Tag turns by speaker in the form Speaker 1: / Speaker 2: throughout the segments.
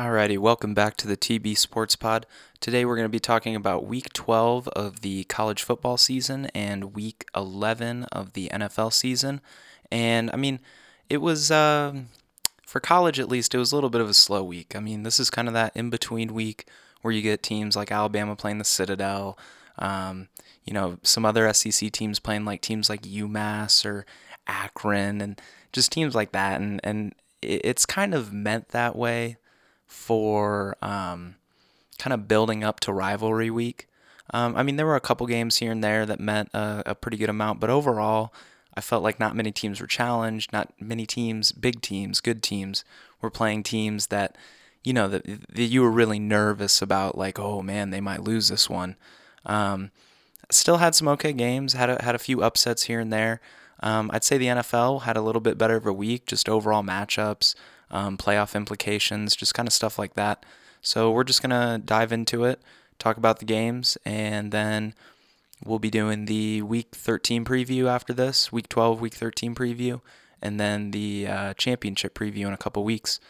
Speaker 1: Alrighty, welcome back to the TB Sports Pod. Today we're going to be talking about week 12 of the college football season and week 11 of the NFL season. And I mean, it was, uh, for college at least, it was a little bit of a slow week. I mean, this is kind of that in between week where you get teams like Alabama playing the Citadel, um, you know, some other SEC teams playing like teams like UMass or Akron and just teams like that. And, and it's kind of meant that way for um, kind of building up to rivalry week. Um, I mean, there were a couple games here and there that meant a, a, pretty good amount, but overall, I felt like not many teams were challenged. Not many teams, big teams, good teams, were playing teams that, you know, that, that you were really nervous about. Like, oh man, they might lose this one. Um, still had some okay games. Had a, had a few upsets here and there. Um, I'd say the NFL had a little bit better of a week, just overall matchups um, playoff implications, just kind of stuff like that. So we're just going to dive into it, talk about the games, and then we'll be doing the week 13 preview after this, week 12, week 13 preview, and then the uh, championship preview in a couple weeks.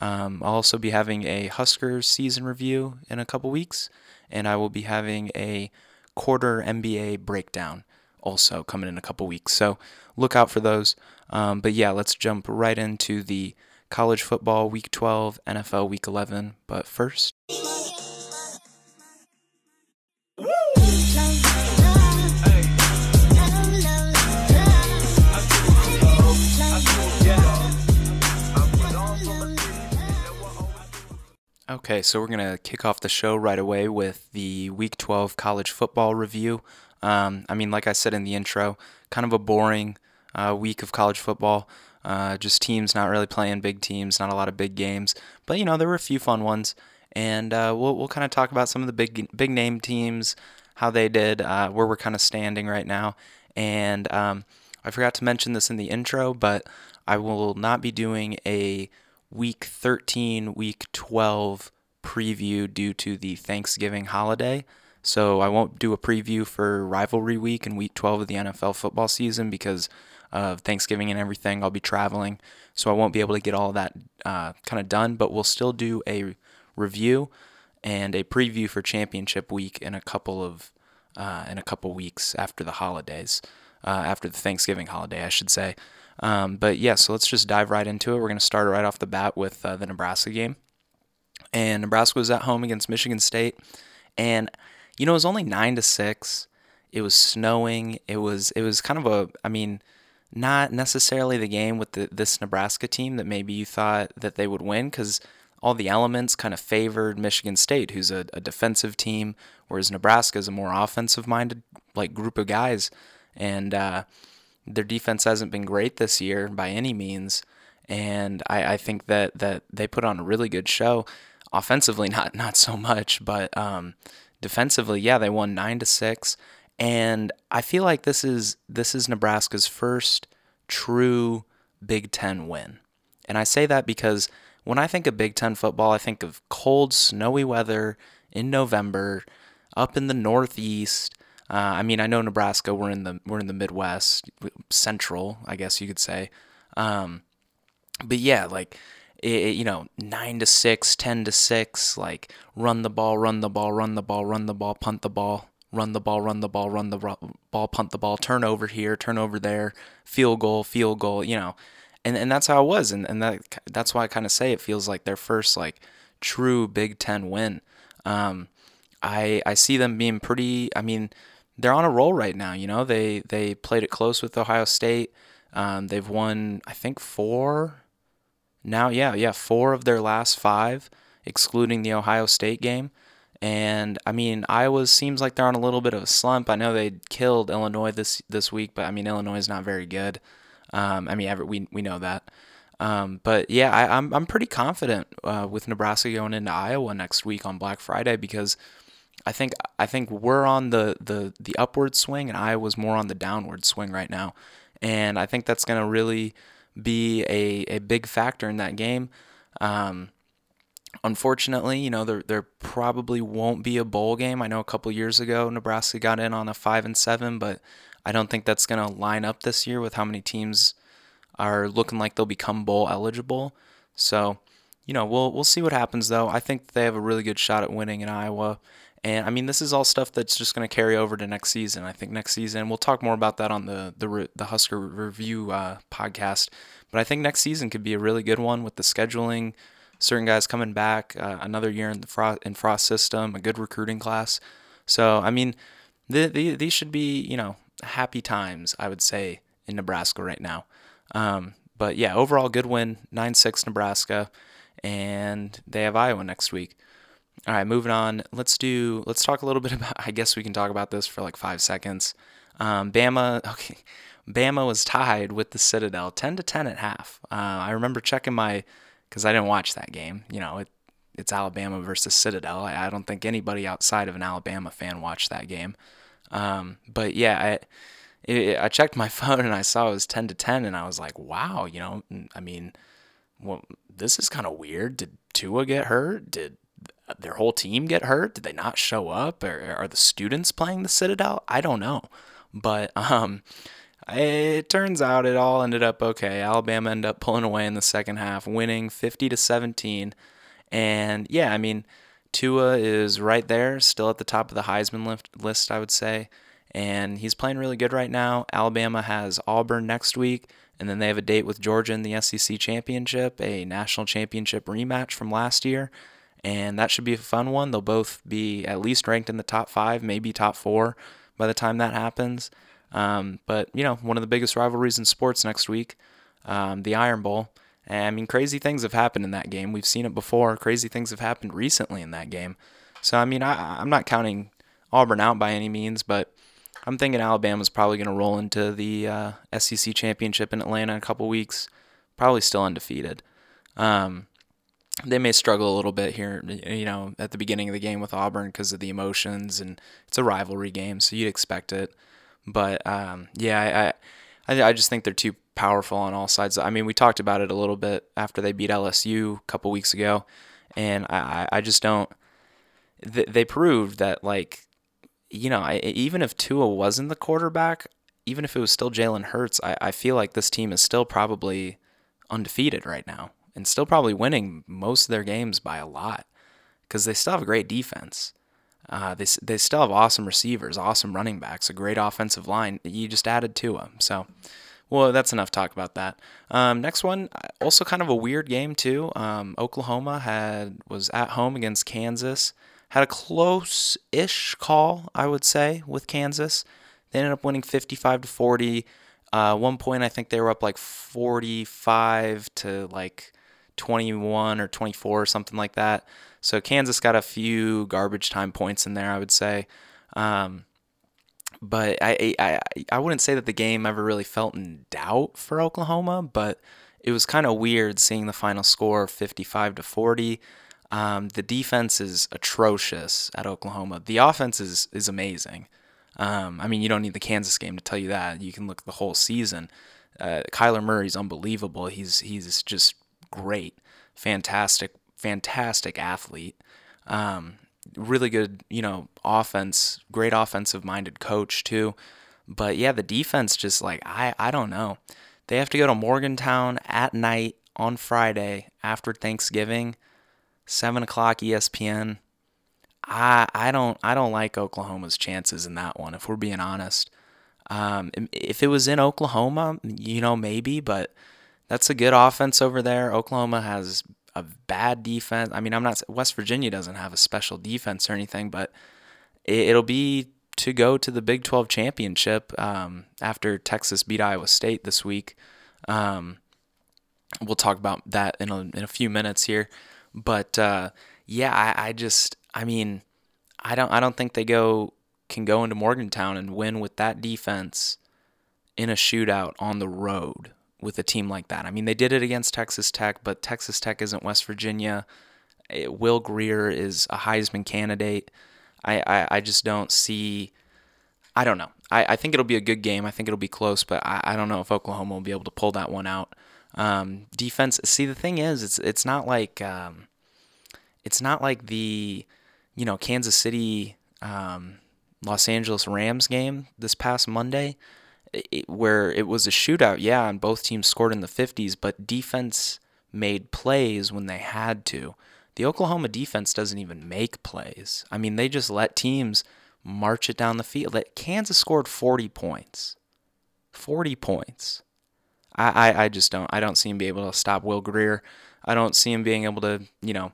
Speaker 1: Um, I'll also be having a Huskers season review in a couple weeks, and I will be having a quarter NBA breakdown also coming in a couple weeks. So look out for those. Um, but yeah, let's jump right into the college football week 12, NFL week 11. But first, Okay, so we're going to kick off the show right away with the Week 12 college football review. Um, I mean, like I said in the intro, kind of a boring uh, week of college football. Uh, just teams not really playing big teams, not a lot of big games. But you know, there were a few fun ones, and uh, we'll we'll kind of talk about some of the big big name teams, how they did, uh, where we're kind of standing right now. And um, I forgot to mention this in the intro, but I will not be doing a week 13, week 12 preview due to the Thanksgiving holiday. So I won't do a preview for rivalry week and week 12 of the NFL football season because of Thanksgiving and everything. I'll be traveling, so I won't be able to get all that uh, kind of done. But we'll still do a review and a preview for championship week in a couple of uh, in a couple weeks after the holidays, uh, after the Thanksgiving holiday, I should say. Um, but yeah, so let's just dive right into it. We're going to start right off the bat with uh, the Nebraska game, and Nebraska was at home against Michigan State, and you know it was only nine to six. It was snowing. It was it was kind of a I mean not necessarily the game with the, this Nebraska team that maybe you thought that they would win because all the elements kind of favored Michigan State, who's a, a defensive team, whereas Nebraska is a more offensive minded like group of guys, and uh, their defense hasn't been great this year by any means. And I, I think that that they put on a really good show. Offensively, not not so much, but um, defensively, yeah, they won nine to six. And I feel like this is this is Nebraska's first true Big 10 win. And I say that because when I think of Big 10 football, I think of cold, snowy weather in November up in the northeast. Uh, I mean, I know Nebraska. We're in the we're in the Midwest, Central, I guess you could say. Um, but yeah, like it, you know, nine to six, ten to six, like run the ball, run the ball, run the ball, run the ball, punt the ball run the ball, run the ball, run the ball, punt the ball, turn over here, turn over there, field goal, field goal, you know. And and that's how it was and and that that's why I kind of say it feels like their first like true Big 10 win. Um I I see them being pretty I mean, they're on a roll right now, you know. They they played it close with Ohio State. Um, they've won I think 4 now, yeah, yeah, 4 of their last 5 excluding the Ohio State game. And I mean, Iowa seems like they're on a little bit of a slump. I know they killed Illinois this this week, but I mean, Illinois is not very good. Um, I mean, every, we we know that. Um, but yeah, I, am I'm, I'm pretty confident uh, with Nebraska going into Iowa next week on Black Friday because I think I think we're on the the the upward swing and Iowa's more on the downward swing right now, and I think that's going to really be a a big factor in that game. Um, Unfortunately, you know, there there probably won't be a bowl game. I know a couple years ago Nebraska got in on a 5 and 7, but I don't think that's going to line up this year with how many teams are looking like they'll become bowl eligible. So, you know, we'll we'll see what happens though. I think they have a really good shot at winning in Iowa. And I mean, this is all stuff that's just going to carry over to next season. I think next season we'll talk more about that on the the the Husker review uh, podcast. But I think next season could be a really good one with the scheduling, certain guys coming back, uh, another year in the Frost, in Frost system, a good recruiting class. So I mean, the, the, these should be you know happy times. I would say in Nebraska right now. Um, but yeah, overall good win, nine six Nebraska, and they have Iowa next week. All right, moving on. Let's do. Let's talk a little bit about. I guess we can talk about this for like five seconds. Um, Bama. Okay, Bama was tied with the Citadel, ten to ten at half. Uh, I remember checking my, because I didn't watch that game. You know, it, it's Alabama versus Citadel. I, I, don't think anybody outside of an Alabama fan watched that game. Um, but yeah, I. It, I checked my phone and I saw it was 10 to 10 and I was like, wow, you know, I mean, well, this is kind of weird. Did Tua get hurt? Did their whole team get hurt? Did they not show up? Or are the students playing the Citadel? I don't know. But um, it turns out it all ended up okay. Alabama ended up pulling away in the second half, winning 50 to 17. And yeah, I mean, Tua is right there, still at the top of the Heisman list, I would say. And he's playing really good right now. Alabama has Auburn next week, and then they have a date with Georgia in the SEC championship, a national championship rematch from last year and that should be a fun one. They'll both be at least ranked in the top five, maybe top four by the time that happens. Um, but you know, one of the biggest rivalries in sports next week, um, the Iron Bowl. And, I mean, crazy things have happened in that game. We've seen it before. Crazy things have happened recently in that game. So I mean, I, I'm not counting Auburn out by any means, but I'm thinking Alabama's probably going to roll into the uh, SEC championship in Atlanta in a couple weeks. Probably still undefeated. Um, they may struggle a little bit here, you know, at the beginning of the game with Auburn because of the emotions and it's a rivalry game, so you'd expect it. But um, yeah, I, I I just think they're too powerful on all sides. I mean, we talked about it a little bit after they beat LSU a couple weeks ago, and I I just don't. They proved that like, you know, even if Tua wasn't the quarterback, even if it was still Jalen Hurts, I, I feel like this team is still probably undefeated right now and still probably winning most of their games by a lot because they still have a great defense. Uh, they, they still have awesome receivers, awesome running backs, a great offensive line. You just added to them. So, well, that's enough talk about that. Um, next one, also kind of a weird game too. Um, Oklahoma had was at home against Kansas. Had a close-ish call, I would say, with Kansas. They ended up winning 55 to 40. Uh, one point, I think they were up like 45 to like 21 or 24 or something like that. So Kansas got a few garbage time points in there, I would say. Um, but I, I I wouldn't say that the game ever really felt in doubt for Oklahoma, but it was kind of weird seeing the final score 55 to 40. Um, the defense is atrocious at Oklahoma. The offense is is amazing. Um, I mean, you don't need the Kansas game to tell you that. You can look the whole season. Uh, Kyler Murray's unbelievable. He's he's just great, fantastic, fantastic athlete. Um, really good, you know, offense, great offensive minded coach too. But yeah, the defense just like I I don't know. They have to go to Morgantown at night on Friday after Thanksgiving, seven o'clock ESPN. I I don't I don't like Oklahoma's chances in that one if we're being honest. Um, if it was in Oklahoma, you know maybe, but that's a good offense over there. Oklahoma has a bad defense. I mean, I'm not West Virginia doesn't have a special defense or anything, but it, will be to go to the Big 12 championship um, after Texas beat Iowa State this week. Um, we'll talk about that in a, in a few minutes here, but uh, yeah, I, I just I mean, I don't I don't think they go can go into Morgantown and win with that defense in a shootout on the road with a team like that. I mean, they did it against Texas Tech, but Texas Tech isn't West Virginia. Will Grier is a Heisman candidate. I, I, I just don't see. I don't know. I, I think it'll be a good game. I think it'll be close, but I, I don't know if Oklahoma will be able to pull that one out. Um, defense. See, the thing is, it's it's not like um, it's not like the you know Kansas City um, Los Angeles Rams game this past Monday it, where it was a shootout, yeah, and both teams scored in the 50s, but defense made plays when they had to. The Oklahoma defense doesn't even make plays. I mean, they just let teams march it down the field. Kansas scored 40 points. 40 points. I, I, I just don't I don't see him be able to stop Will Grier. I don't see him being able to, you know,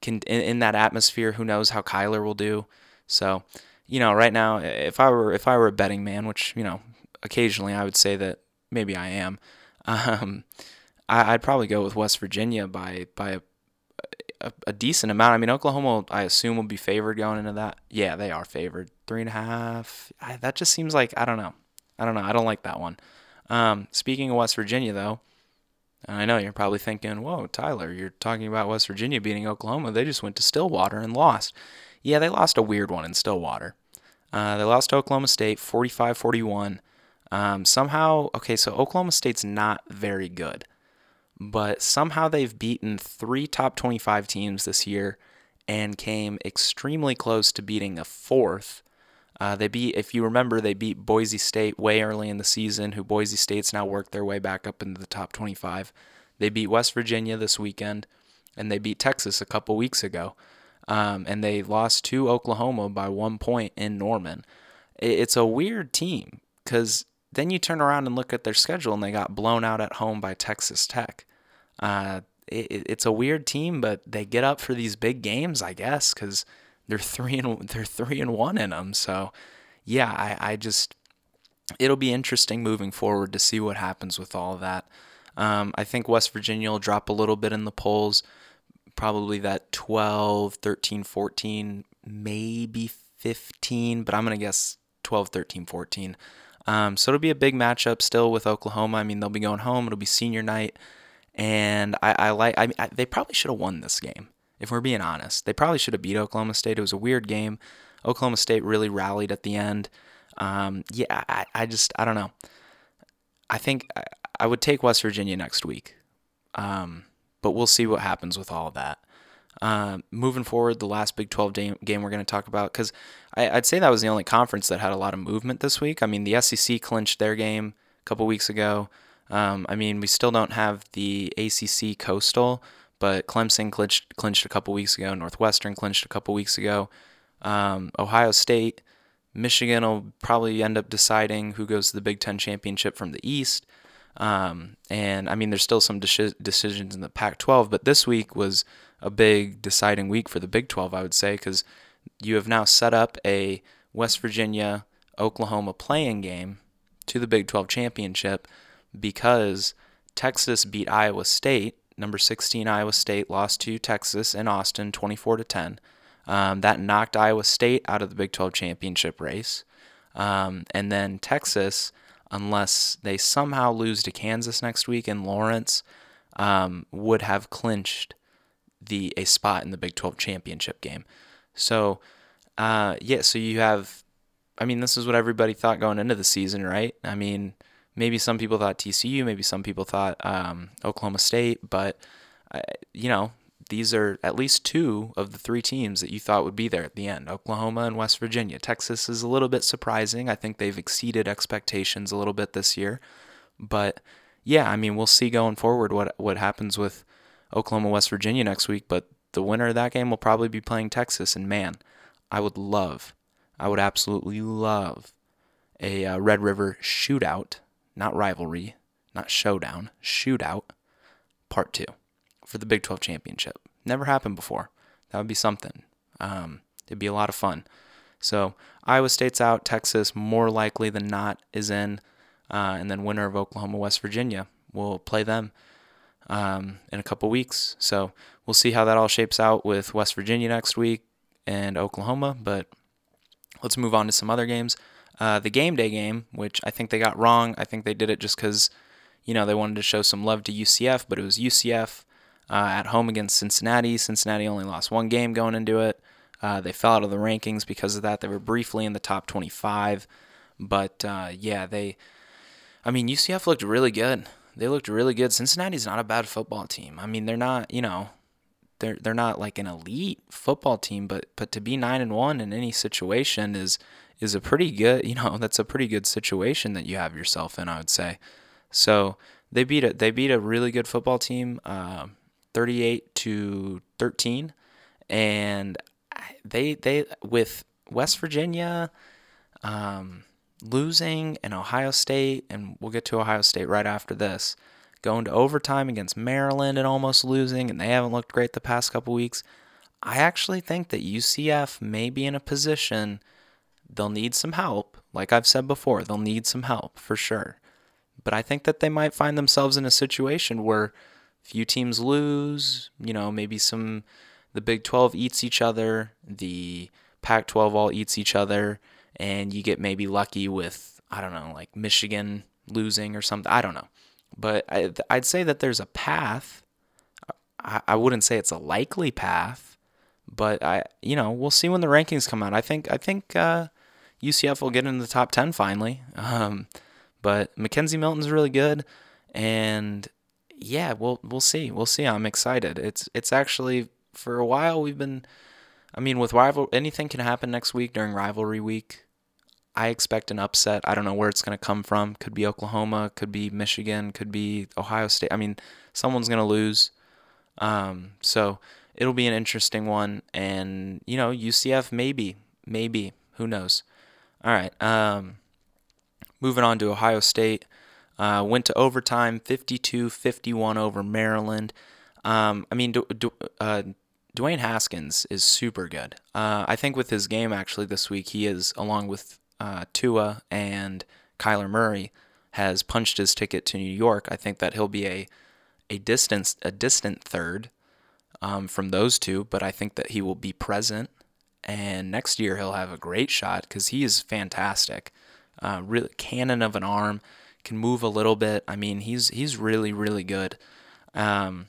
Speaker 1: can in, in that atmosphere, who knows how Kyler will do. So, you know, right now if I were if I were a betting man, which, you know, occasionally I would say that maybe I am, um, I, would probably go with West Virginia by by a, a, a, decent amount. I mean, Oklahoma, I assume, will be favored going into that. Yeah, they are favored, three and a half. I, that just seems like I don't know. I don't know. I don't like that one. Um, speaking of West Virginia, though, I know you're probably thinking, "Whoa, Tyler, you're talking about West Virginia beating Oklahoma. They just went to Stillwater and lost." Yeah, they lost a weird one in Stillwater. Uh, they lost to Oklahoma State 45 41. Um, somehow, okay, so Oklahoma State's not very good, but somehow they've beaten three top 25 teams this year and came extremely close to beating a fourth. Uh, they beat, if you remember, they beat Boise State way early in the season, who Boise State's now worked their way back up into the top 25. They beat West Virginia this weekend, and they beat Texas a couple weeks ago. Um, and they lost to Oklahoma by one point in Norman. It's a weird team because then you turn around and look at their schedule, and they got blown out at home by Texas Tech. Uh, it, it's a weird team, but they get up for these big games, I guess, because they're three and they're three and one in them. So, yeah, I, I just it'll be interesting moving forward to see what happens with all that. Um, I think West Virginia will drop a little bit in the polls, probably that 12, 13, 14, maybe 15, but I'm going to guess 12, 13, 14. Um, so it'll be a big matchup still with Oklahoma. I mean, they'll be going home. It'll be senior night, and I, I like. I, I they probably should have won this game if we're being honest. They probably should have beat Oklahoma State. It was a weird game. Oklahoma State really rallied at the end. Um, yeah, I, I just I don't know. I think I, I would take West Virginia next week, um, but we'll see what happens with all of that. Uh, moving forward, the last Big 12 game, game we're going to talk about, because I'd say that was the only conference that had a lot of movement this week. I mean, the SEC clinched their game a couple weeks ago. Um, I mean, we still don't have the ACC Coastal, but Clemson clinched, clinched a couple weeks ago. Northwestern clinched a couple weeks ago. Um, Ohio State, Michigan will probably end up deciding who goes to the Big Ten championship from the East. Um, and I mean, there's still some de- decisions in the Pac 12, but this week was a big deciding week for the Big 12, I would say, because you have now set up a West Virginia Oklahoma playing game to the Big 12 championship because Texas beat Iowa State. Number 16 Iowa State lost to Texas in Austin 24 to 10. Um, that knocked Iowa State out of the Big 12 championship race. Um, and then Texas, unless they somehow lose to Kansas next week in Lawrence, um, would have clinched the a spot in the Big 12 championship game. So, uh, yeah, so you have, I mean, this is what everybody thought going into the season, right? I mean, maybe some people thought TCU, maybe some people thought um, Oklahoma State, but, uh, you know, these are at least two of the three teams that you thought would be there at the end Oklahoma and West Virginia. Texas is a little bit surprising. I think they've exceeded expectations a little bit this year. But yeah, I mean, we'll see going forward what, what happens with Oklahoma, West Virginia next week. But the winner of that game will probably be playing Texas. And man, I would love, I would absolutely love a uh, Red River shootout, not rivalry, not showdown, shootout, part two for the Big 12 championship. Never happened before. That would be something. Um, it'd be a lot of fun. So Iowa State's out. Texas, more likely than not, is in. Uh, and then winner of Oklahoma, West Virginia. We'll play them um, in a couple weeks. So we'll see how that all shapes out with West Virginia next week and Oklahoma. But let's move on to some other games. Uh, the game day game, which I think they got wrong. I think they did it just because, you know, they wanted to show some love to UCF, but it was UCF uh, at home against Cincinnati. Cincinnati only lost one game going into it. Uh, they fell out of the rankings because of that. They were briefly in the top 25, but uh, yeah, they. I mean, UCF looked really good they looked really good. Cincinnati's not a bad football team. I mean, they're not, you know, they're they're not like an elite football team, but but to be nine and one in any situation is is a pretty good, you know, that's a pretty good situation that you have yourself in, I would say. So they beat a they beat a really good football team, uh, 38 to 13, and they they with West Virginia um, losing and Ohio State, and we'll get to Ohio State right after this. Going to overtime against Maryland and almost losing, and they haven't looked great the past couple weeks. I actually think that UCF may be in a position they'll need some help. Like I've said before, they'll need some help for sure. But I think that they might find themselves in a situation where few teams lose, you know, maybe some the Big 12 eats each other, the Pac 12 all eats each other, and you get maybe lucky with, I don't know, like Michigan losing or something. I don't know. But I, would say that there's a path. I, I wouldn't say it's a likely path, but I, you know, we'll see when the rankings come out. I think, I think uh, UCF will get into the top 10 finally. Um, but McKenzie Milton's really good. And yeah, we'll, we'll see. We'll see. I'm excited. It's, it's actually, for a while, we've been, I mean, with rival, anything can happen next week during rivalry week. I expect an upset. I don't know where it's going to come from. Could be Oklahoma, could be Michigan, could be Ohio State. I mean, someone's going to lose. Um, so it'll be an interesting one. And, you know, UCF, maybe, maybe, who knows? All right. Um, moving on to Ohio State. Uh, went to overtime 52 51 over Maryland. Um, I mean, uh, Dwayne Haskins is super good. Uh, I think with his game actually this week, he is, along with uh, Tua and Kyler Murray, has punched his ticket to New York. I think that he'll be a a distance a distant third um, from those two, but I think that he will be present and next year he'll have a great shot because he is fantastic. Uh, really cannon of an arm, can move a little bit. I mean, he's he's really really good. Um,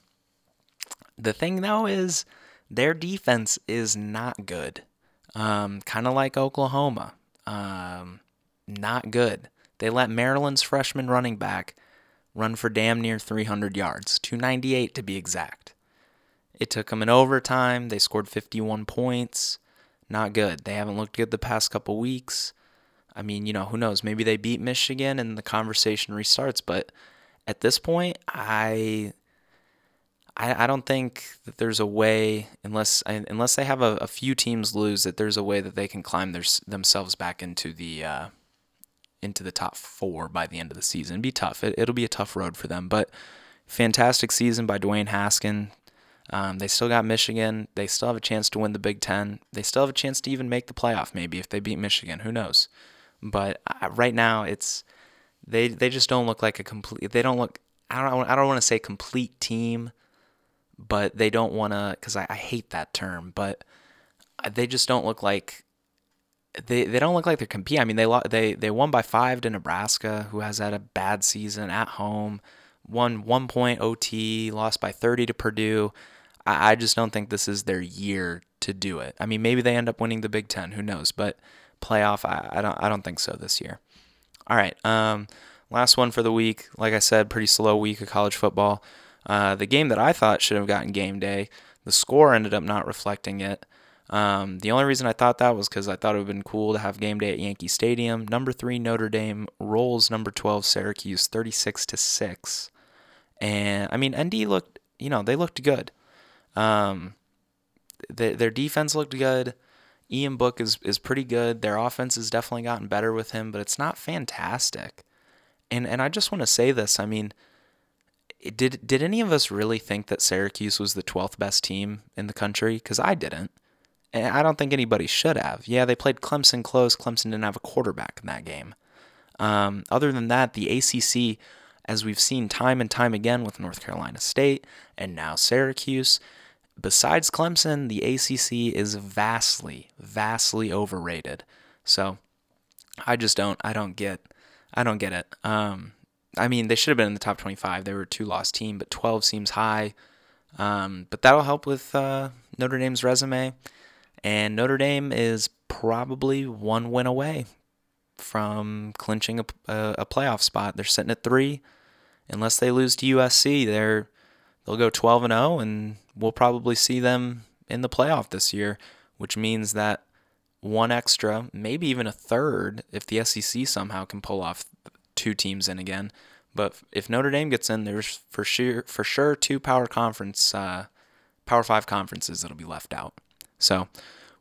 Speaker 1: the thing though is their defense is not good. Um, kind of like Oklahoma, um, not good. They let Maryland's freshman running back run for damn near 300 yards, 298 to be exact. It took them an overtime. They scored 51 points not good. They haven't looked good the past couple weeks. I mean, you know, who knows? Maybe they beat Michigan and the conversation restarts. But at this point, I, I, I don't think that there's a way, unless unless they have a, a, few teams lose, that there's a way that they can climb their, themselves back into the uh, into the top four by the end of the season. It'd be tough. It, it'll be a tough road for them. But fantastic season by Dwayne Haskin. Um, they still got Michigan. They still have a chance to win the Big Ten. They still have a chance to even make the playoff, maybe if they beat Michigan. Who knows? But uh, right now, it's they they just don't look like a complete. They don't look. I don't. I don't want to say complete team, but they don't want to because I, I hate that term. But they just don't look like they they don't look like they're competing. I mean, they they they won by five to Nebraska, who has had a bad season at home. Won one point OT, lost by 30 to Purdue. I, I just don't think this is their year to do it. I mean, maybe they end up winning the Big Ten. Who knows? But playoff, I, I don't I don't think so this year. All right. Um, last one for the week. Like I said, pretty slow week of college football. Uh, the game that I thought should have gotten game day, the score ended up not reflecting it. Um, the only reason I thought that was because I thought it would have been cool to have game day at Yankee Stadium. Number three Notre Dame rolls number twelve Syracuse thirty six to six, and I mean ND looked, you know, they looked good. Um, the, their defense looked good. Ian Book is is pretty good. Their offense has definitely gotten better with him, but it's not fantastic. And and I just want to say this. I mean, did did any of us really think that Syracuse was the 12th best team in the country? Because I didn't. And I don't think anybody should have. Yeah, they played Clemson close. Clemson didn't have a quarterback in that game. Um, other than that, the ACC, as we've seen time and time again with North Carolina State and now Syracuse, besides Clemson, the ACC is vastly, vastly overrated. So I just don't, I don't get, I don't get it. Um, I mean, they should have been in the top 25. They were a two loss team, but 12 seems high. Um, but that'll help with uh, Notre Dame's resume. And Notre Dame is probably one win away from clinching a, a, a playoff spot. They're sitting at three. Unless they lose to USC, they're they'll go 12 and 0, and we'll probably see them in the playoff this year, which means that one extra, maybe even a third, if the SEC somehow can pull off two teams in again. But if Notre Dame gets in, there's for sure for sure two power conference uh, power five conferences that'll be left out. So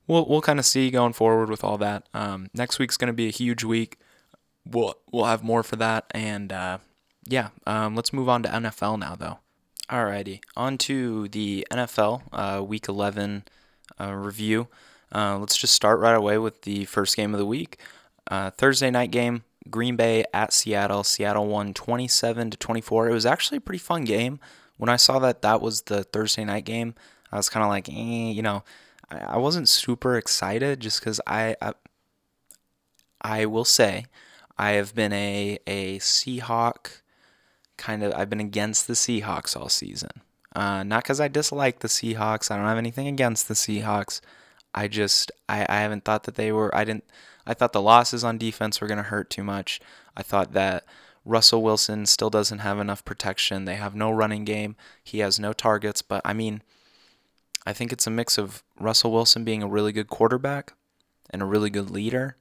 Speaker 1: we'll we'll kind of see going forward with all that. Um, next week's going to be a huge week. We'll we'll have more for that, and uh, yeah, um, let's move on to NFL now, though. Alrighty, on to the NFL uh, Week 11 uh, review. Uh, let's just start right away with the first game of the week. Uh, Thursday night game, Green Bay at Seattle. Seattle won 27 to 24. It was actually a pretty fun game. When I saw that that was the Thursday night game, I was kind of like, eh, you know, I, wasn't super excited just because I, I, I will say, I have been a a Seahawk kind of. I've been against the Seahawks all season. Uh, not because I dislike the Seahawks. I don't have anything against the Seahawks. I just I, I haven't thought that they were. I didn't. I thought the losses on defense were going to hurt too much. I thought that Russell Wilson still doesn't have enough protection. They have no running game. He has no targets. But I mean, I think it's a mix of Russell Wilson being a really good quarterback and a really good leader.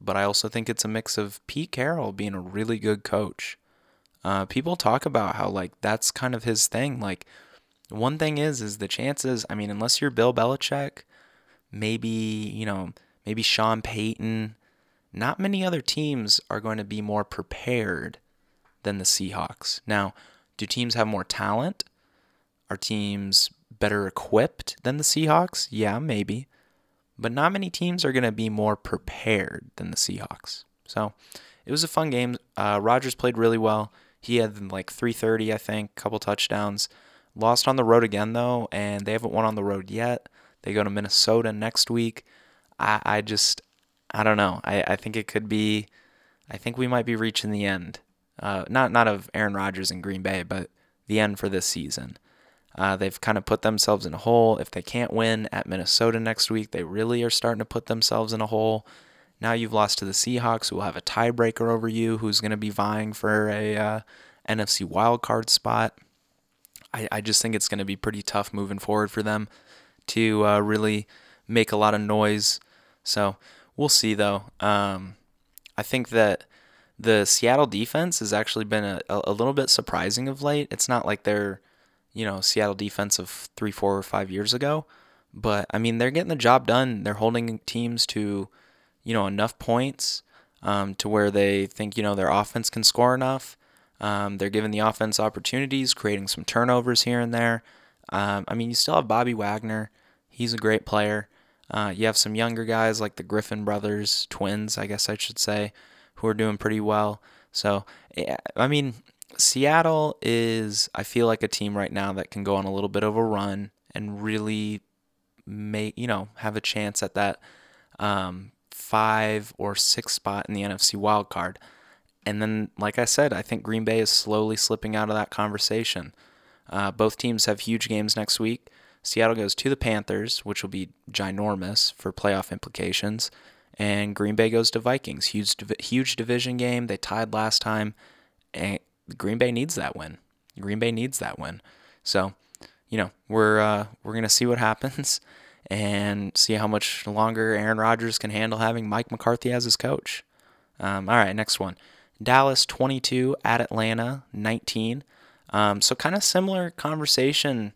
Speaker 1: But I also think it's a mix of Pete Carroll being a really good coach. Uh, people talk about how like that's kind of his thing. Like one thing is is the chances. I mean, unless you're Bill Belichick, maybe you know maybe Sean Payton. Not many other teams are going to be more prepared than the Seahawks. Now, do teams have more talent? Are teams better equipped than the Seahawks? Yeah, maybe. But not many teams are going to be more prepared than the Seahawks. So it was a fun game. Uh, Rodgers played really well. He had like 330, I think, couple touchdowns. Lost on the road again though, and they haven't won on the road yet. They go to Minnesota next week. I, I just I don't know. I, I think it could be I think we might be reaching the end. Uh, not not of Aaron Rodgers in Green Bay, but the end for this season. Uh, they've kind of put themselves in a hole. If they can't win at Minnesota next week, they really are starting to put themselves in a hole. Now you've lost to the Seahawks, who will have a tiebreaker over you, who's going to be vying for a uh, NFC wildcard spot. I, I just think it's going to be pretty tough moving forward for them to uh, really make a lot of noise. So we'll see, though. Um, I think that the Seattle defense has actually been a, a little bit surprising of late. It's not like they're, you know, Seattle defense of three, four, or five years ago. But I mean, they're getting the job done. They're holding teams to you know, enough points um, to where they think, you know, their offense can score enough. Um, they're giving the offense opportunities, creating some turnovers here and there. Um, I mean, you still have Bobby Wagner. He's a great player. Uh, you have some younger guys like the Griffin brothers, twins, I guess I should say, who are doing pretty well. So, I mean, Seattle is, I feel like a team right now that can go on a little bit of a run and really make, you know, have a chance at that um, five or six spot in the NFC wild card. And then, like I said, I think Green Bay is slowly slipping out of that conversation. Uh, both teams have huge games next week. Seattle goes to the Panthers, which will be ginormous for playoff implications, and Green Bay goes to Vikings. Huge, huge division game. They tied last time, and Green Bay needs that win. Green Bay needs that win. So, you know, we're uh, we're gonna see what happens and see how much longer Aaron Rodgers can handle having Mike McCarthy as his coach. Um, all right, next one. Dallas 22 at Atlanta 19. Um, so kind of similar conversation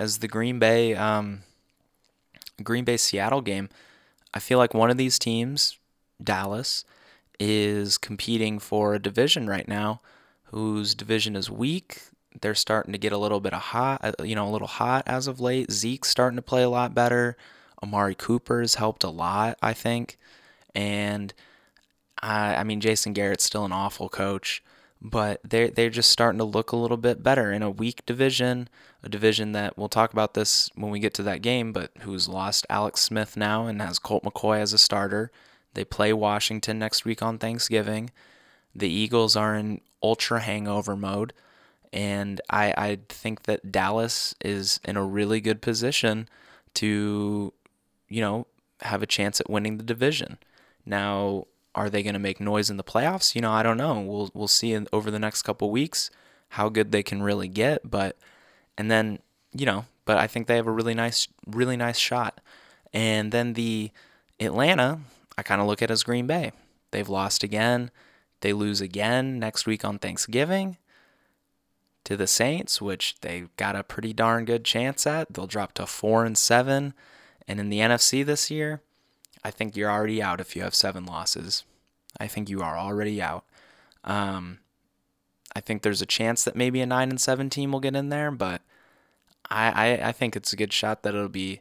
Speaker 1: as the Green Bay um, Green Bay Seattle game. I feel like one of these teams, Dallas, is competing for a division right now whose division is weak they're starting to get a little bit of hot, uh, you know, a little hot as of late. Zeke's starting to play a lot better. Amari Cooper has helped a lot, I think. And I, I mean, Jason Garrett's still an awful coach, but they're they're just starting to look a little bit better in a weak division, a division that we'll talk about this when we get to that game. But who's lost Alex Smith now and has Colt McCoy as a starter. They play Washington next week on Thanksgiving. The Eagles are in ultra hangover mode. And I, I think that Dallas is in a really good position to, you know, have a chance at winning the division. Now, are they going to make noise in the playoffs? You know, I don't know. We'll we'll see in, over the next couple weeks how good they can really get, but and then, you know, but I think they have a really nice really nice shot. And then the Atlanta, I kind of look at as Green Bay. They've lost again They lose again next week on Thanksgiving to the Saints, which they got a pretty darn good chance at. They'll drop to 4 and 7. And in the NFC this year, I think you're already out if you have 7 losses. I think you are already out. Um, I think there's a chance that maybe a 9 and 7 team will get in there, but I, I, I think it's a good shot that it'll be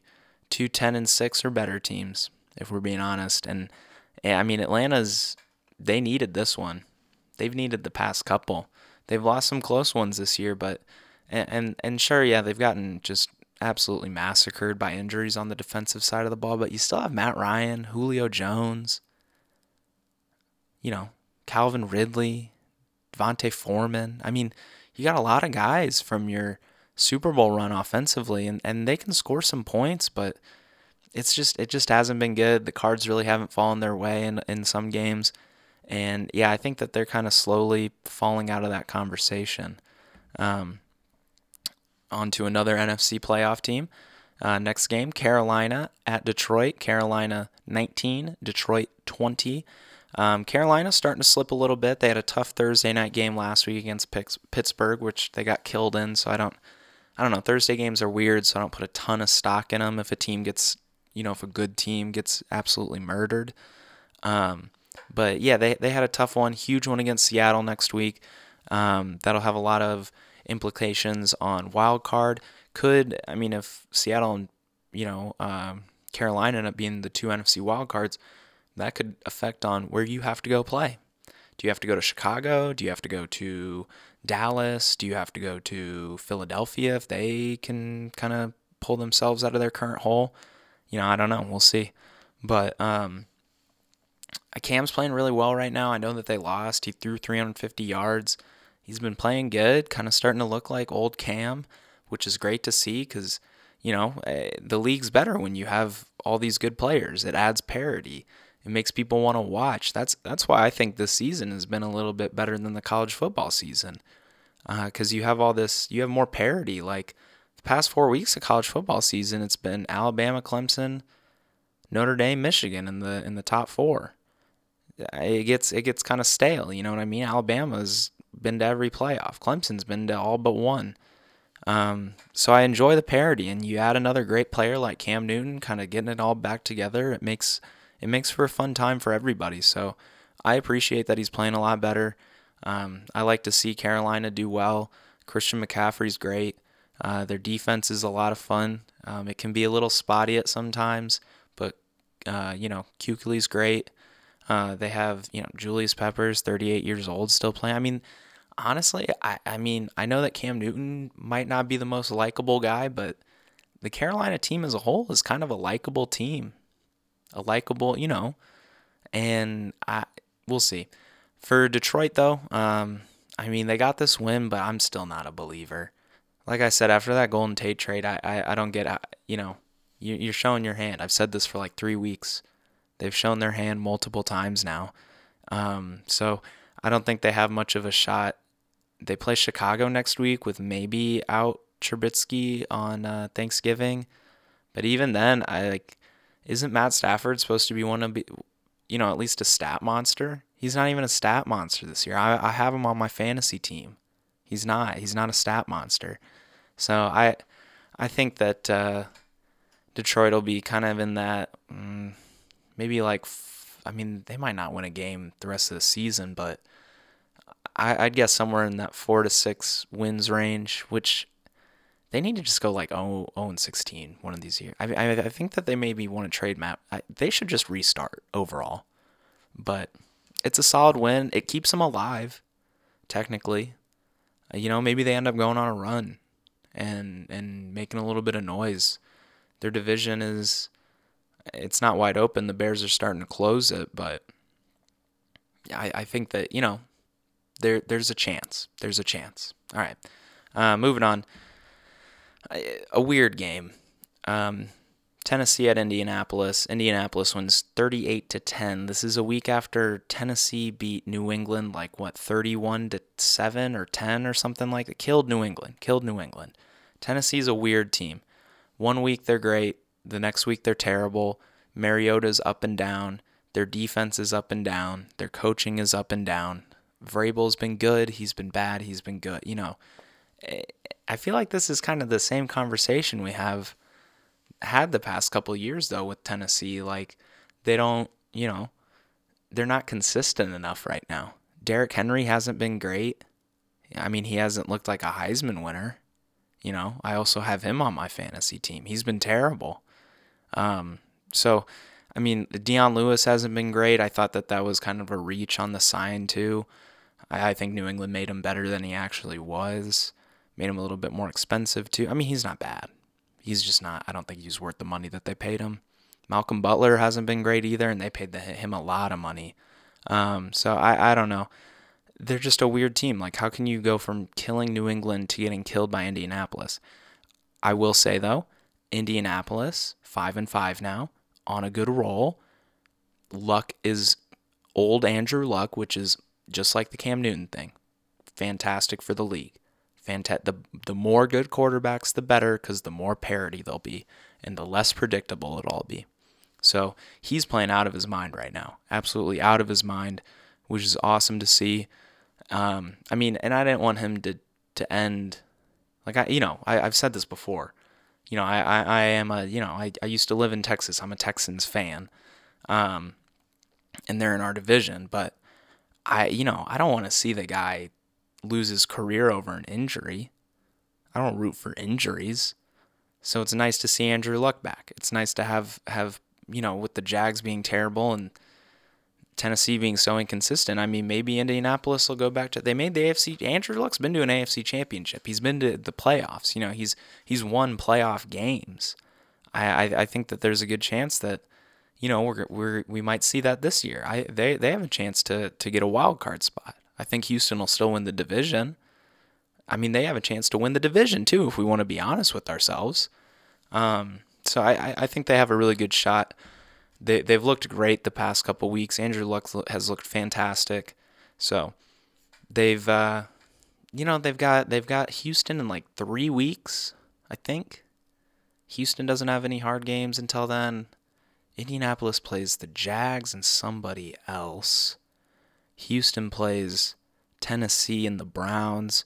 Speaker 1: two 10 and 6 or better teams, if we're being honest. And eh, I mean, Atlanta's, they needed this one. They've needed the past couple. They've lost some close ones this year, but, and, and, and sure, yeah, they've gotten just absolutely massacred by injuries on the defensive side of the ball, but you still have Matt Ryan, Julio Jones, you know, Calvin Ridley, Devonta Freeman. I mean, you got a lot of guys from your Super Bowl run offensively, and, and they can score some points, but it's just it just hasn't been good. The cards really haven't fallen their way in in some games, and yeah, I think that they're kind of slowly falling out of that conversation. Um, on to another NFC playoff team. Uh, next game, Carolina at Detroit. Carolina 19, Detroit 20. Um, Carolina starting to slip a little bit. They had a tough Thursday night game last week against Pittsburgh, which they got killed in. So I don't, I don't know. Thursday games are weird, so I don't put a ton of stock in them. If a team gets, you know, if a good team gets absolutely murdered. Um, but yeah, they they had a tough one, huge one against Seattle next week. Um, that'll have a lot of implications on wild card. Could I mean if Seattle and you know um, Carolina end up being the two NFC wild cards that could affect on where you have to go play. Do you have to go to Chicago? Do you have to go to Dallas? Do you have to go to Philadelphia if they can kind of pull themselves out of their current hole? You know, I don't know. We'll see. But um, Cam's playing really well right now. I know that they lost. He threw 350 yards. He's been playing good, kind of starting to look like old Cam, which is great to see because, you know, eh, the league's better when you have all these good players. It adds parity. It makes people want to watch. That's that's why I think this season has been a little bit better than the college football season, because uh, you have all this, you have more parity. Like the past four weeks of college football season, it's been Alabama, Clemson, Notre Dame, Michigan in the in the top four. It gets it gets kind of stale. You know what I mean? Alabama's been to every playoff. Clemson's been to all but one. Um, so I enjoy the parity, and you add another great player like Cam Newton, kind of getting it all back together. It makes it makes for a fun time for everybody. So I appreciate that he's playing a lot better. Um, I like to see Carolina do well. Christian McCaffrey's great. Uh, their defense is a lot of fun. Um, it can be a little spotty at sometimes, but uh, you know, Kuechly's great. Uh, they have you know Julius Peppers, 38 years old, still playing. I mean, honestly, I I mean I know that Cam Newton might not be the most likable guy, but the Carolina team as a whole is kind of a likable team a likable, you know. And I we'll see. For Detroit though, um, I mean they got this win, but I'm still not a believer. Like I said, after that Golden Tate trade, I I, I don't get you know you, are showing your hand. I've said this for like three weeks. They've shown their hand multiple times now. Um, so I don't think they have much of a shot. They play Chicago next week with maybe out Trubisky on uh, Thanksgiving, but even then, I like isn't Matt Stafford supposed to be one of, you know, at least a stat monster? He's not even a stat monster this year. I, I have him on my fantasy team. He's not. He's not a stat monster. So I, I think that uh, Detroit will be kind of in that, mm, maybe like, I mean, they might not win a game the rest of the season, but I, I'd guess somewhere in that four to six wins range, which they need to just go like 0, 0 and 16 one of these years. I, I, I think that they maybe want to trade Matt. They should just restart overall. But it's a solid win. It keeps them alive, technically. Uh, you know, maybe they end up going on a run and and making a little bit of noise. Their division is it's not wide open. The Bears are starting to close it, but I, I think that, you know, there there's a chance. There's a chance. All right. Uh, moving on a weird game. Um, Tennessee at Indianapolis. Indianapolis wins 38 to 10. This is a week after Tennessee beat New England like what 31 to 7 or 10 or something like that. Killed New England. Killed New England. Tennessee's a weird team. One week they're great, the next week they're terrible. Mariota's up and down. Their defense is up and down. Their coaching is up and down. Vrabel's been good. He's been bad. He's been good. You know, I feel like this is kind of the same conversation we have had the past couple years though with Tennessee. Like they don't, you know, they're not consistent enough right now. Derrick Henry hasn't been great. I mean, he hasn't looked like a Heisman winner. You know, I also have him on my fantasy team. He's been terrible. Um, so, I mean, Dion Lewis hasn't been great. I thought that that was kind of a reach on the sign too. I, I think New England made him better than he actually was. Made him a little bit more expensive too. I mean, he's not bad. He's just not. I don't think he's worth the money that they paid him. Malcolm Butler hasn't been great either, and they paid the, him a lot of money. Um, so I, I don't know. They're just a weird team. Like, how can you go from killing New England to getting killed by Indianapolis? I will say though, Indianapolis five and five now on a good roll. Luck is old Andrew Luck, which is just like the Cam Newton thing. Fantastic for the league. Fanta- the the more good quarterbacks, the better, because the more parity they'll be, and the less predictable it'll all be. So he's playing out of his mind right now, absolutely out of his mind, which is awesome to see. Um, I mean, and I didn't want him to to end like I, you know, I, I've said this before. You know, I, I, I am a, you know, I, I used to live in Texas. I'm a Texans fan, um, and they're in our division. But I, you know, I don't want to see the guy lose his career over an injury. I don't root for injuries. So it's nice to see Andrew Luck back. It's nice to have have you know with the Jags being terrible and Tennessee being so inconsistent. I mean, maybe Indianapolis will go back to they made the AFC. Andrew Luck's been to an AFC championship. He's been to the playoffs. You know, he's he's won playoff games. I I, I think that there's a good chance that you know we're, we're we might see that this year. I they they have a chance to to get a wild card spot. I think Houston will still win the division. I mean, they have a chance to win the division too, if we want to be honest with ourselves. Um, so I, I think they have a really good shot. They they've looked great the past couple weeks. Andrew Luck has looked fantastic. So they've uh, you know they've got they've got Houston in like three weeks, I think. Houston doesn't have any hard games until then. Indianapolis plays the Jags and somebody else. Houston plays Tennessee and the Browns.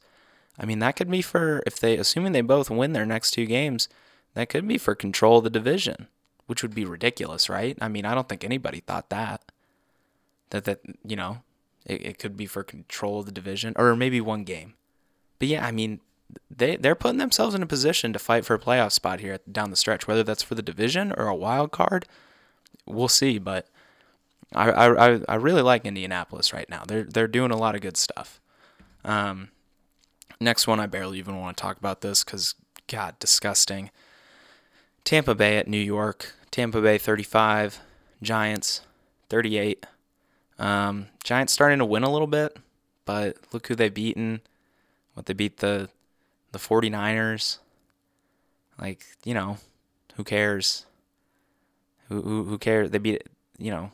Speaker 1: I mean, that could be for if they assuming they both win their next two games, that could be for control of the division, which would be ridiculous, right? I mean, I don't think anybody thought that. That that, you know, it, it could be for control of the division or maybe one game. But yeah, I mean, they they're putting themselves in a position to fight for a playoff spot here down the stretch, whether that's for the division or a wild card. We'll see, but I I I really like Indianapolis right now. They're they're doing a lot of good stuff. Um, next one, I barely even want to talk about this because God, disgusting. Tampa Bay at New York. Tampa Bay 35, Giants 38. Um, Giants starting to win a little bit, but look who they've beaten. What they beat the the 49ers. Like, you know, who cares? Who who, who cares? They beat, you know,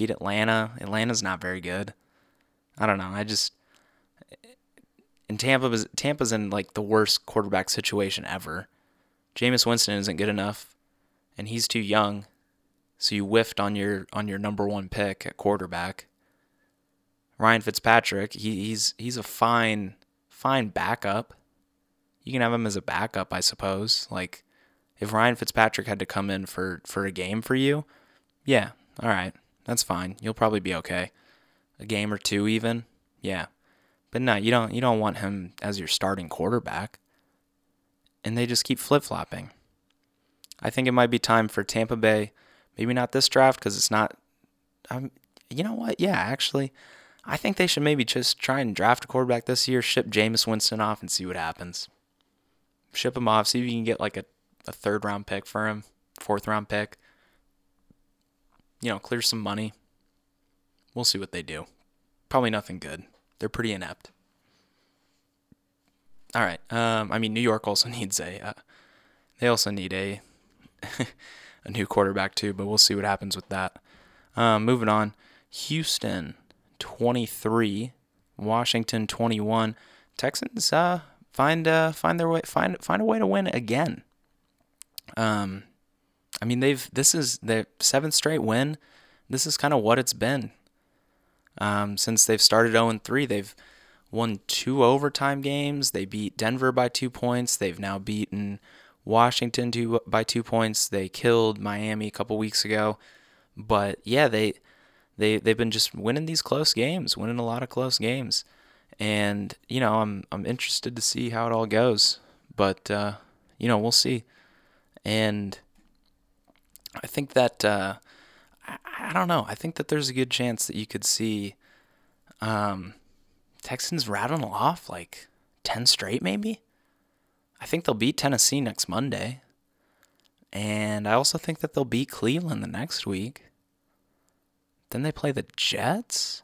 Speaker 1: beat Atlanta. Atlanta's not very good. I don't know. I just and Tampa Tampa's in like the worst quarterback situation ever. Jameis Winston isn't good enough, and he's too young. So you whiffed on your on your number one pick at quarterback. Ryan Fitzpatrick, he, he's he's a fine fine backup. You can have him as a backup, I suppose. Like if Ryan Fitzpatrick had to come in for for a game for you, yeah, all right. That's fine. You'll probably be okay. A game or two even. Yeah. But no, you don't you don't want him as your starting quarterback. And they just keep flip-flopping. I think it might be time for Tampa Bay, maybe not this draft cuz it's not um, you know what? Yeah, actually, I think they should maybe just try and draft a quarterback this year, ship Jameis Winston off and see what happens. Ship him off, see if you can get like a, a third round pick for him, fourth round pick you know, clear some money. We'll see what they do. Probably nothing good. They're pretty inept. All right. Um, I mean, New York also needs a. Uh, they also need a a new quarterback too, but we'll see what happens with that. Um, moving on, Houston, twenty three, Washington twenty one. Texans uh, find uh, find their way find find a way to win again. Um, I mean, they've this is their seventh straight win. This is kind of what it's been. Um, since they've started 0 3, they've won two overtime games. They beat Denver by two points. They've now beaten Washington two, by two points. They killed Miami a couple weeks ago. But yeah, they they they've been just winning these close games, winning a lot of close games. And you know, I'm I'm interested to see how it all goes. But uh, you know, we'll see. And I think that uh, I, I don't know. I think that there's a good chance that you could see um, Texans rattling off like 10 straight, maybe. I think they'll beat Tennessee next Monday. And I also think that they'll beat Cleveland the next week. Then they play the Jets.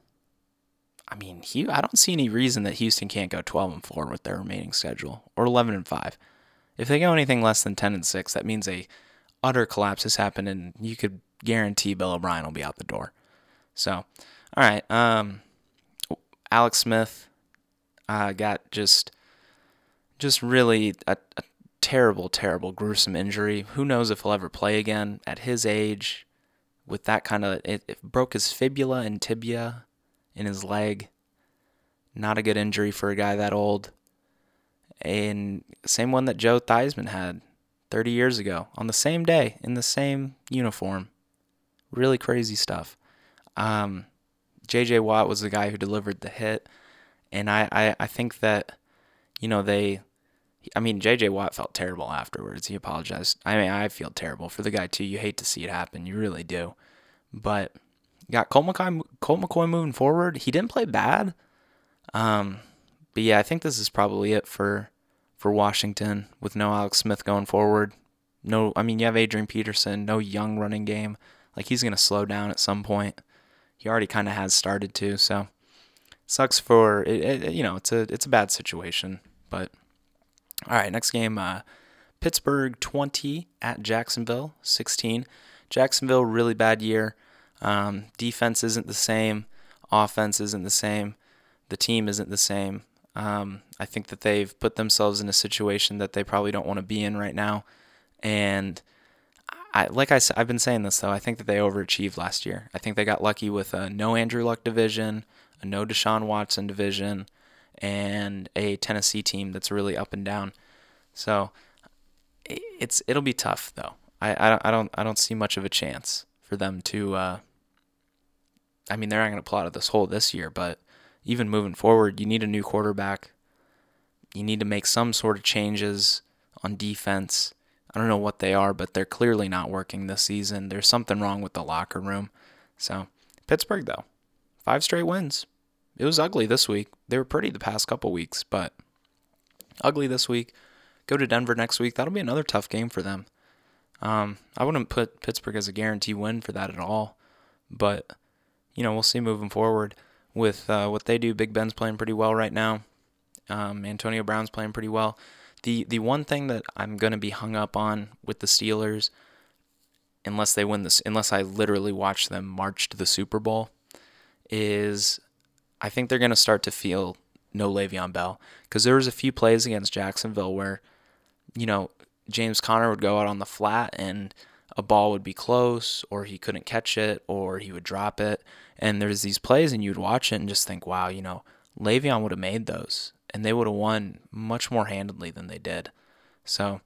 Speaker 1: I mean, I don't see any reason that Houston can't go 12 and 4 with their remaining schedule or 11 and 5. If they go anything less than 10 and 6, that means a utter collapse has happened and you could guarantee Bill O'Brien will be out the door. So, all right, um Alex Smith uh, got just just really a, a terrible, terrible, gruesome injury. Who knows if he'll ever play again at his age? With that kind of, it, it broke his fibula and tibia in his leg. Not a good injury for a guy that old. And same one that Joe Theismann had 30 years ago on the same day in the same uniform. Really crazy stuff. Um, J.J. Watt was the guy who delivered the hit, and I, I, I think that, you know, they, I mean, J.J. Watt felt terrible afterwards. He apologized. I mean, I feel terrible for the guy too. You hate to see it happen, you really do. But got Colt McCoy, Colt McCoy moving forward. He didn't play bad. Um, but yeah, I think this is probably it for for Washington with no Alex Smith going forward. No, I mean you have Adrian Peterson, no young running game. Like he's gonna slow down at some point he already kind of has started to. So sucks for it, it, You know, it's a it's a bad situation. But all right, next game. Uh, Pittsburgh 20 at Jacksonville 16. Jacksonville really bad year. Um, defense isn't the same. Offense isn't the same. The team isn't the same. Um, I think that they've put themselves in a situation that they probably don't want to be in right now. And I like I I've been saying this though. I think that they overachieved last year. I think they got lucky with a no Andrew Luck division, a no Deshaun Watson division, and a Tennessee team that's really up and down. So it's it'll be tough though. I, I, I don't I don't see much of a chance for them to. Uh, I mean, they're not going to pull out of this hole this year, but even moving forward, you need a new quarterback. You need to make some sort of changes on defense. I don't know what they are, but they're clearly not working this season. There's something wrong with the locker room. So, Pittsburgh, though, five straight wins. It was ugly this week. They were pretty the past couple weeks, but ugly this week. Go to Denver next week. That'll be another tough game for them. Um, I wouldn't put Pittsburgh as a guarantee win for that at all, but you know we'll see moving forward with uh, what they do. Big Ben's playing pretty well right now. Um, Antonio Brown's playing pretty well. The the one thing that I'm gonna be hung up on with the Steelers, unless they win this, unless I literally watch them march to the Super Bowl, is I think they're gonna start to feel no Le'Veon Bell because there was a few plays against Jacksonville where, you know, James Conner would go out on the flat and a ball would be close or he couldn't catch it or he would drop it. And there's these plays and you'd watch it and just think, wow, you know, Le'Veon would have made those and they would have won much more handedly than they did. So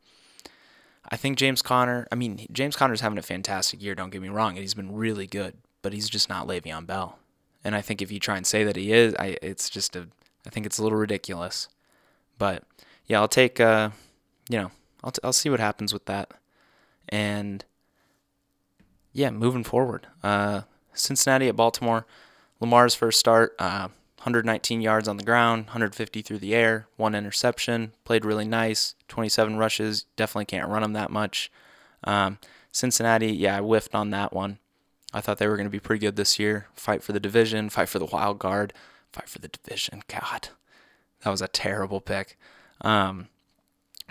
Speaker 1: I think James Conner, I mean, James Conner's having a fantastic year, don't get me wrong, he's been really good, but he's just not Le'Veon Bell. And I think if you try and say that he is, I it's just a I think it's a little ridiculous. But yeah, I'll take uh you know, I'll t- I'll see what happens with that. And yeah, moving forward. Uh Cincinnati at Baltimore. Lamar's first start, uh 119 yards on the ground, 150 through the air, one interception. Played really nice. 27 rushes. Definitely can't run him that much. Um, Cincinnati, yeah, I whiffed on that one. I thought they were going to be pretty good this year. Fight for the division, fight for the wild card, fight for the division. God, that was a terrible pick. Um,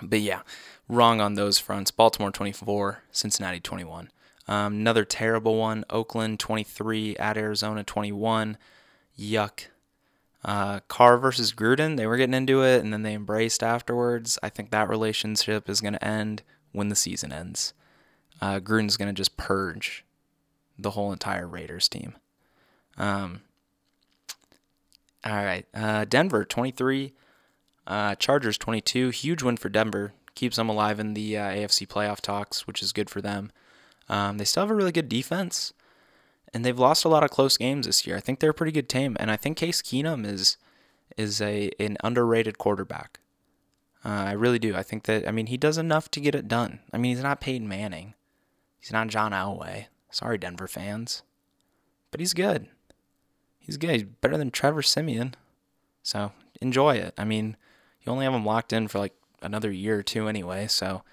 Speaker 1: but yeah, wrong on those fronts. Baltimore 24, Cincinnati 21. Um, another terrible one. Oakland 23 at Arizona 21. Yuck. Uh, Carr versus Gruden, they were getting into it and then they embraced afterwards. I think that relationship is going to end when the season ends. Uh, Gruden's going to just purge the whole entire Raiders team. Um, All right. Uh, Denver 23, uh, Chargers 22. Huge win for Denver. Keeps them alive in the uh, AFC playoff talks, which is good for them. Um, they still have a really good defense, and they've lost a lot of close games this year. I think they're a pretty good team, and I think Case Keenum is is a an underrated quarterback. Uh, I really do. I think that I mean he does enough to get it done. I mean he's not Peyton Manning, he's not John Elway. Sorry, Denver fans, but he's good. He's good. He's better than Trevor Siemian. so enjoy it. I mean, you only have him locked in for like another year or two anyway, so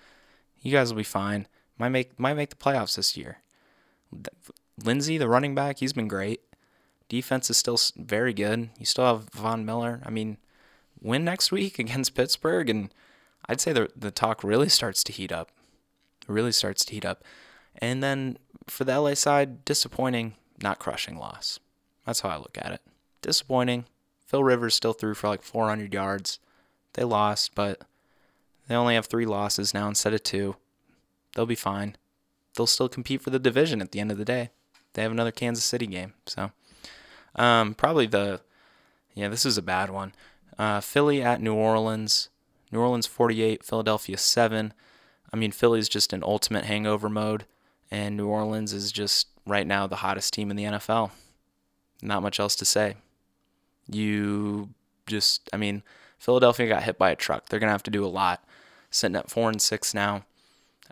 Speaker 1: you guys will be fine. Might make might make the playoffs this year. Lindsay, the running back, he's been great. Defense is still very good. You still have Von Miller. I mean, win next week against Pittsburgh, and I'd say the the talk really starts to heat up. Really starts to heat up. And then for the LA side, disappointing, not crushing loss. That's how I look at it. Disappointing. Phil Rivers still threw for like 400 yards. They lost, but they only have three losses now instead of two. They'll be fine. They'll still compete for the division at the end of the day. They have another Kansas City game. So, um, probably the, yeah, this is a bad one. Uh, Philly at New Orleans. New Orleans 48, Philadelphia 7. I mean, Philly's just in ultimate hangover mode, and New Orleans is just right now the hottest team in the NFL. Not much else to say. You just, I mean, Philadelphia got hit by a truck. They're going to have to do a lot. Sitting at 4 and 6 now.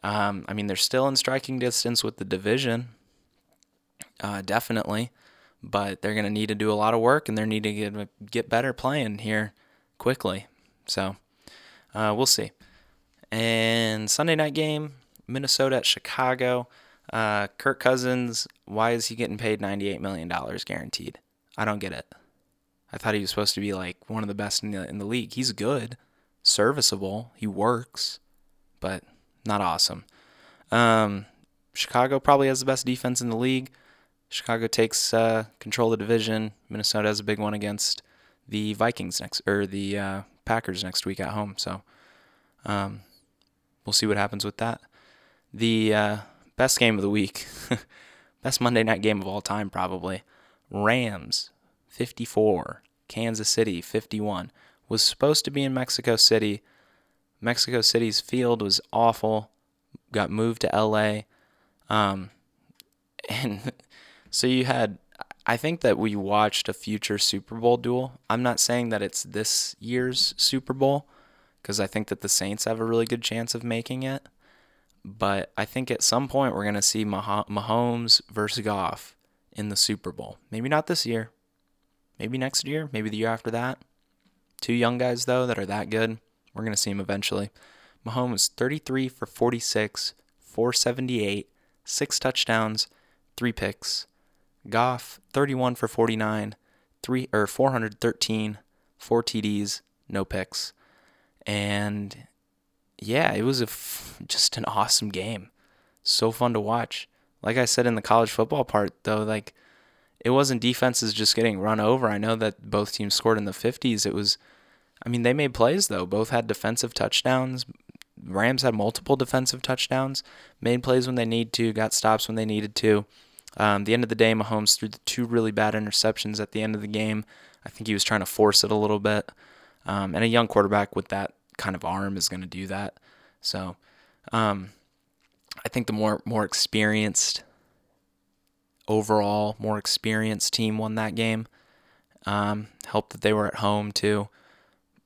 Speaker 1: Um, I mean, they're still in striking distance with the division, uh, definitely, but they're going to need to do a lot of work and they're needing to get, get better playing here quickly. So uh, we'll see. And Sunday night game, Minnesota at Chicago. Uh, Kirk Cousins, why is he getting paid $98 million guaranteed? I don't get it. I thought he was supposed to be like one of the best in the, in the league. He's good, serviceable, he works, but not awesome. Um, Chicago probably has the best defense in the league. Chicago takes uh, control of the division. Minnesota has a big one against the Vikings next, or the uh, Packers next week at home. So um, we'll see what happens with that. The uh, best game of the week, best Monday night game of all time, probably. Rams 54, Kansas City 51. Was supposed to be in Mexico City Mexico City's field was awful. Got moved to LA. Um, and so you had, I think that we watched a future Super Bowl duel. I'm not saying that it's this year's Super Bowl because I think that the Saints have a really good chance of making it. But I think at some point we're going to see Mah- Mahomes versus Goff in the Super Bowl. Maybe not this year. Maybe next year. Maybe the year after that. Two young guys, though, that are that good. We're going to see him eventually. Mahomes 33 for 46, 478, six touchdowns, three picks. Goff 31 for 49, three or 413, four TDs, no picks. And yeah, it was a f- just an awesome game. So fun to watch. Like I said in the college football part though, like it wasn't defenses just getting run over. I know that both teams scored in the 50s. It was I mean, they made plays though. Both had defensive touchdowns. Rams had multiple defensive touchdowns, made plays when they need to, got stops when they needed to. Um, the end of the day, Mahomes threw the two really bad interceptions at the end of the game. I think he was trying to force it a little bit. Um, and a young quarterback with that kind of arm is going to do that. So um, I think the more more experienced overall, more experienced team won that game. Um, helped that they were at home too.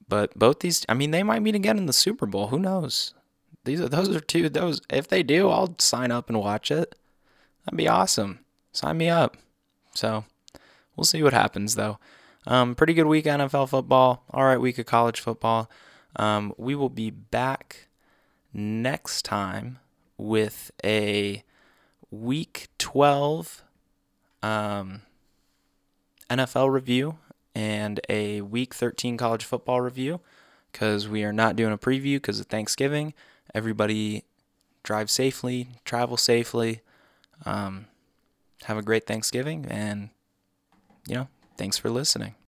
Speaker 1: But both these, I mean, they might meet again in the Super Bowl. Who knows? These are those are two. Those if they do, I'll sign up and watch it. That'd be awesome. Sign me up. So we'll see what happens though. Um, pretty good week NFL football. All right, week of college football. Um, we will be back next time with a week 12 um, NFL review and a week 13 college football review because we are not doing a preview because of Thanksgiving. Everybody drive safely, travel safely, um, have a great Thanksgiving, and, you know, thanks for listening.